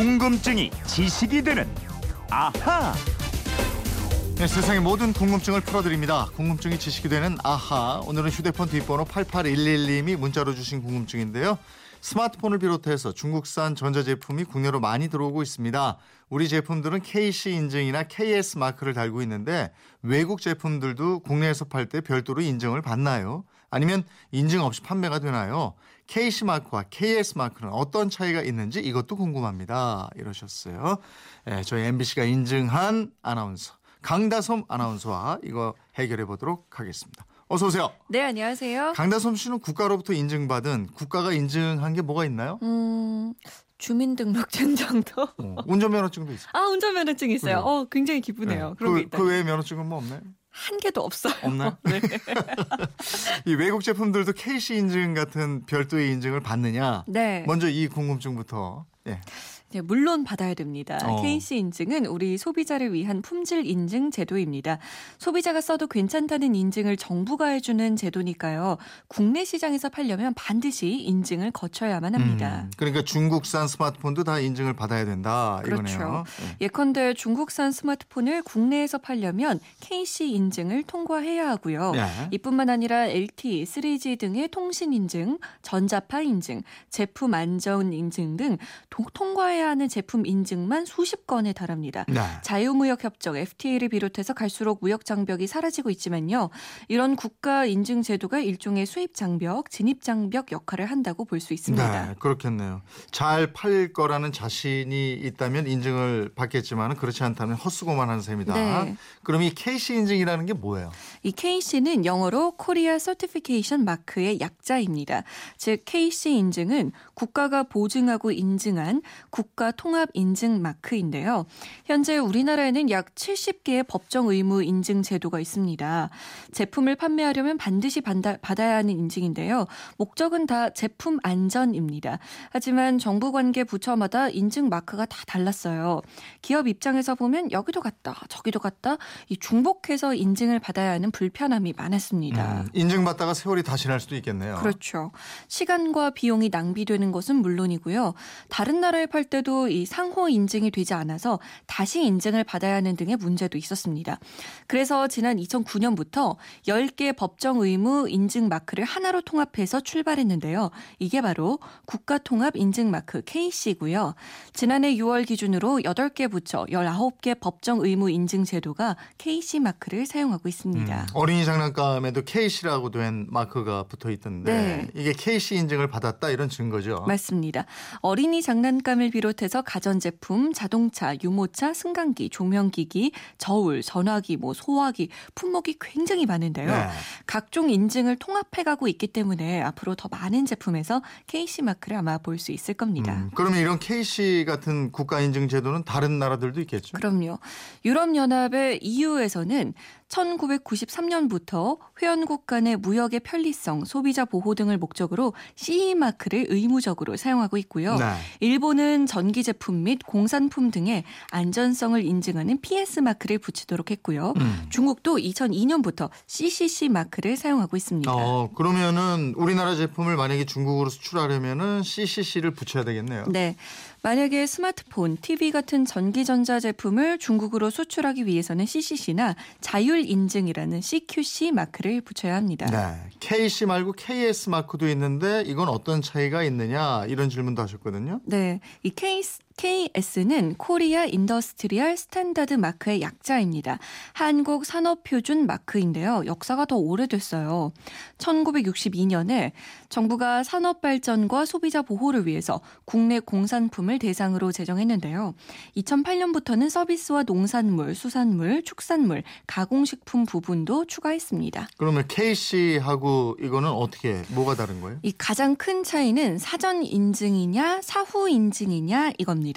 궁금증이 지식이 되는 아하. 네, 세상의 모든 궁금증을 풀어드립니다. 궁금증이 지식이 되는 아하. 오늘은 휴대폰 뒷번호 8811님이 문자로 주신 궁금증인데요. 스마트폰을 비롯해서 중국산 전자제품이 국내로 많이 들어오고 있습니다. 우리 제품들은 KC 인증이나 KS 마크를 달고 있는데 외국 제품들도 국내에서 팔 때 별도로 인증을 받나요? 아니면 인증 없이 판매가 되나요? KC 마크와 KS 마크는 어떤 차이가 있는지 이것도 궁금합니다. 이러셨어요. 네, 저희 MBC가 인증한 아나운서 강다솜 아나운서와 이거 해결해 보도록 하겠습니다. 어서 오세요. 네, 안녕하세요. 강다솜 씨는 국가로부터 인증받은 국가가 인증한 게 뭐가 있나요? 음, 주민등록증 정도? 어, 운전면허증도 있어요. 아, 운전면허증 있어요. 그래요? 어, 굉장히 기쁘네요. 네. 그런 그. 그 외에 면허증은 뭐 없나요? 한 개도 없어요. 없나요? 네. 이 외국 제품들도 KC 인증 같은 별도의 인증을 받느냐? 네. 먼저 이 궁금증부터. 예. 네, 물론 받아야 됩니다. 어. KC 인증은 우리 소비자를 위한 품질 인증 제도입니다. 소비자가 써도 괜찮다는 인증을 정부가 해주는 제도니까요. 국내 시장에서 팔려면 반드시 인증을 거쳐야만 합니다. 음, 그러니까 중국산 스마트폰도 다 인증을 받아야 된다 이거네요. 그렇죠. 예. 예컨대 중국산 스마트폰을 국내에서 팔려면 KC 인증을 통과해야 하고요. 네. 이뿐만 아니라 LTE, 3G 등의 통신 인증, 전자파 인증, 제품 안전 인증 등 도- 통과해야 하는 제품 인증만 수십 건에 달합니다. 네. 자유무역 협정 FTA를 비롯해서 갈수록 무역 장벽이 사라지고 있지만요. 이런 국가 인증 제도가 일종의 수입 장벽, 진입 장벽 역할을 한다고 볼 수 있습니다. 네, 그렇겠네요. 잘 팔릴 거라는 자신이 있다면 인증을 받겠지만 그렇지 않다면 헛수고만 하는 셈이다. 네. 그럼 이 KC 인증이라는 게 뭐예요? 이 KC는 영어로 Korea Certification Mark의 약자입니다. 즉 KC 인증은 국가가 보증하고 인증한 국가 통합 인증 마크인데요. 현재 우리나라에는 약 70개의 법정 의무 인증 제도가 있습니다. 제품을 판매하려면 반드시 받아, 받아야 하는 인증인데요. 목적은 다 제품 안전입니다. 하지만 정부 관계 부처마다 인증 마크가 다 달랐어요. 기업 입장에서 보면 여기도 갔다 저기도 갔다 이 중복해서 인증을 받아야 하는 불편함이 많았습니다. 음, 인증받다가 세월이 다시 날 수도 있겠네요. 그렇죠. 시간과 비용이 낭비되는 것은 물론이고요. 다른 나라에 팔 때도 이 상호 인증이 되지 않아서 다시 인증을 받아야 하는 등의 문제도 있었습니다. 그래서 지난 2009년부터 10개 법정 의무 인증 마크를 하나로 통합해서 출발했는데요. 이게 바로 국가통합 인증 마크 KC고요. 지난해 6월 기준으로 8개 부처 19개 법정 의무 인증 제도가 KC 마크를 사용하고 있습니다. 음, 어린이 장난감에도 KC라고 된 마크가 붙어 있던데 네. 이게 KC 인증을 받았다 이런 증거죠. 맞습니다. 어린이 장난감을 비롯해서 가전제품, 자동차, 유모차, 승강기, 조명기기, 저울, 전화기, 뭐 소화기, 품목이 굉장히 많은데요. 네. 각종 인증을 통합해가고 있기 때문에 앞으로 더 많은 제품에서 KC 마크를 아마 볼 수 있을 겁니다. 음, 그러면 이런 KC 같은 국가 인증 제도는 다른 나라들도 있겠죠? 그럼요. 유럽 연합의 EU에서는 1993년부터 회원국 간의 무역의 편리성, 소비자 보호 등을 목적으로 CE 마크를 의무적으로 사용하고 있고요. 네. 일본은 전기 제품 및 공산품 등의 안전성을 인증하는 PS 마크를 붙이도록 했고요. 음. 중국도 2002년부터 CCC 마크를 사용하고 있습니다. 어, 그러면은 우리나라 제품을 만약에 중국으로 수출하려면은 CCC를 붙여야 되겠네요. 네. 만약에 스마트폰, TV 같은 전기 전자 제품을 중국으로 수출하기 위해서는 CCC나 자율 인증이라는 CQC 마크를 붙여야 합니다. 네. KC 말고 KS 마크도 있는데 이건 어떤 차이가 있느냐 이런 질문도 하셨거든요. 네, 이 KS, KS는 Korea Industrial Standard Mark의 약자입니다. 한국 산업표준 마크인데요. 역사가 더 오래됐어요. 1962년에 정부가 산업 발전과 소비자 보호를 위해서 국내 공산품을 대상으로 제정했는데요. 2008년부터는 서비스와 농산물, 수산물, 축산물, 가공식품 부분도 추가했습니다. 그러면 KC하고 이거는 어떻게 뭐가 다른 거예요? 이 가장 큰 차이는 사전 인증이냐 사후 인증이냐 이겁니다.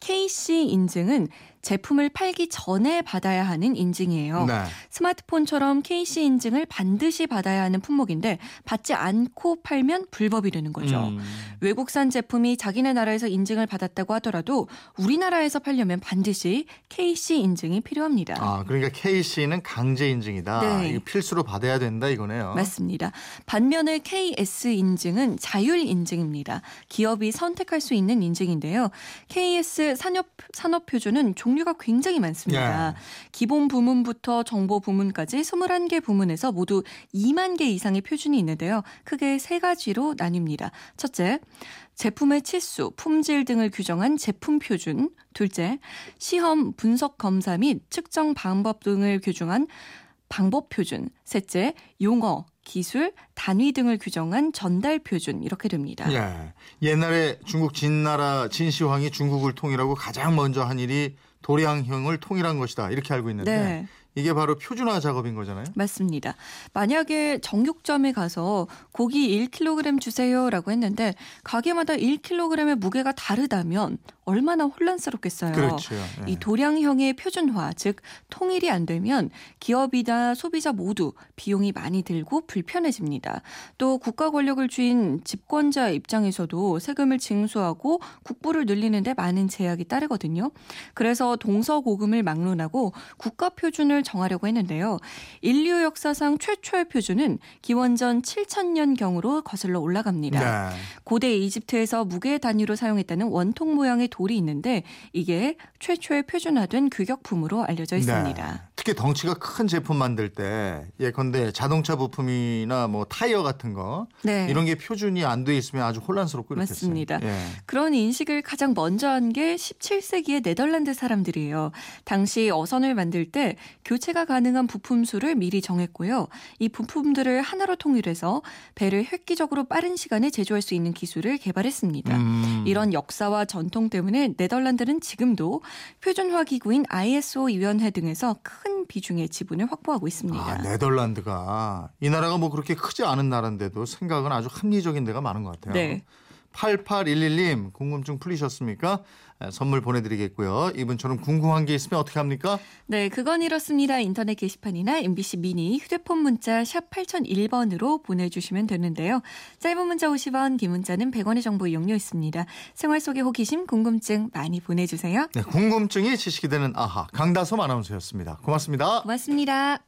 KC 인증은 제품을 팔기 전에 받아야 하는 인증이에요. 네. 스마트폰처럼 KC 인증을 반드시 받아야 하는 품목인데 받지 않고 팔면 불법이 되는 거죠. 음. 외국산 제품이 자기네 나라에서 인증을 받았다고 하더라도 우리나라에서 팔려면 반드시 KC 인증이 필요합니다. 아, 그러니까 KC는 강제 인증이다. 네. 필수로 받아야 된다 이거네요. 맞습니다. 반면에 KS 인증은 자율 인증입니다. 기업이 선택할 수 있는 인증인데요. KS 산업 산업 표준은 종류가 굉장히 많습니다. 예. 기본 부문부터 정보 부문까지 21개 부문에서 모두 2만 개 이상의 표준이 있는데요. 크게 세 가지로 나뉩니다. 첫째, 제품의 치수, 품질 등을 규정한 제품 표준. 둘째, 시험 분석 검사 및 측정 방법 등을 규정한 방법 표준. 셋째, 용어, 기술, 단위 등을 규정한 전달 표준 이렇게 됩니다. 예. 옛날에 중국 진나라 진시황이 중국을 통일하고 가장 먼저 한 일이 도량형을 통일한 것이다. 이렇게 알고 있는데 네. 이게 바로 표준화 작업인 거잖아요. 맞습니다. 만약에 정육점에 가서 고기 1kg 주세요라고 했는데 가게마다 1kg의 무게가 다르다면 얼마나 혼란스럽겠어요. 그렇죠. 예. 이 도량형의 표준화, 즉 통일이 안 되면 기업이나 소비자 모두 비용이 많이 들고 불편해집니다. 또 국가 권력을 쥐인 집권자 입장에서도 세금을 징수하고 국부를 늘리는데 많은 제약이 따르거든요. 그래서 동서고금을 막론하고 국가 표준을 정하려고 했는데요. 인류 역사상 최초의 표준은 기원전 7000년경으로 거슬러 올라갑니다. 네. 고대 이집트에서 무게 단위로 사용했다는 원통 모양의 돌이 있는데 이게 최초의 표준화된 규격품으로 알려져 있습니다. 네. 특히 덩치가 큰 제품 만들 때 예컨대 자동차 부품이나 뭐 타이어 같은 거 네. 이런 게 표준이 안 돼 있으면 아주 혼란스럽고 이렇겠어요. 맞습니다. 예. 그런 인식을 가장 먼저 한 게 17세기의 네덜란드 사람들이에요. 당시 어선을 만들 때 교체가 가능한 부품 수를 미리 정했고요. 이 부품들을 하나로 통일해서 배를 획기적으로 빠른 시간에 제조할 수 있는 기술을 개발했습니다. 음. 이런 역사와 전통 때문에 네덜란드는 지금도 표준화 기구인 ISO 위원회 등에서 큰 비중의 지분을 확보하고 있습니다. 아, 네덜란드가 이 나라가 뭐 그렇게 크지 않은 나라인데도 생각은 아주 합리적인 데가 많은 것 같아요. 네. 8811님 궁금증 풀리셨습니까? 에, 선물 보내드리겠고요. 이분처럼 궁금한 게 있으면 어떻게 합니까? 네, 그건 이렇습니다. 인터넷 게시판이나 MBC 미니 휴대폰 문자 샵 8001번으로 보내주시면 되는데요. 짧은 문자 50원, 긴 문자는 100원의 정보 이용료 있습니다. 생활 속의 호기심, 궁금증 많이 보내주세요. 네, 궁금증이 지식이 되는 아하 강다솜 아나운서였습니다. 고맙습니다. 고맙습니다.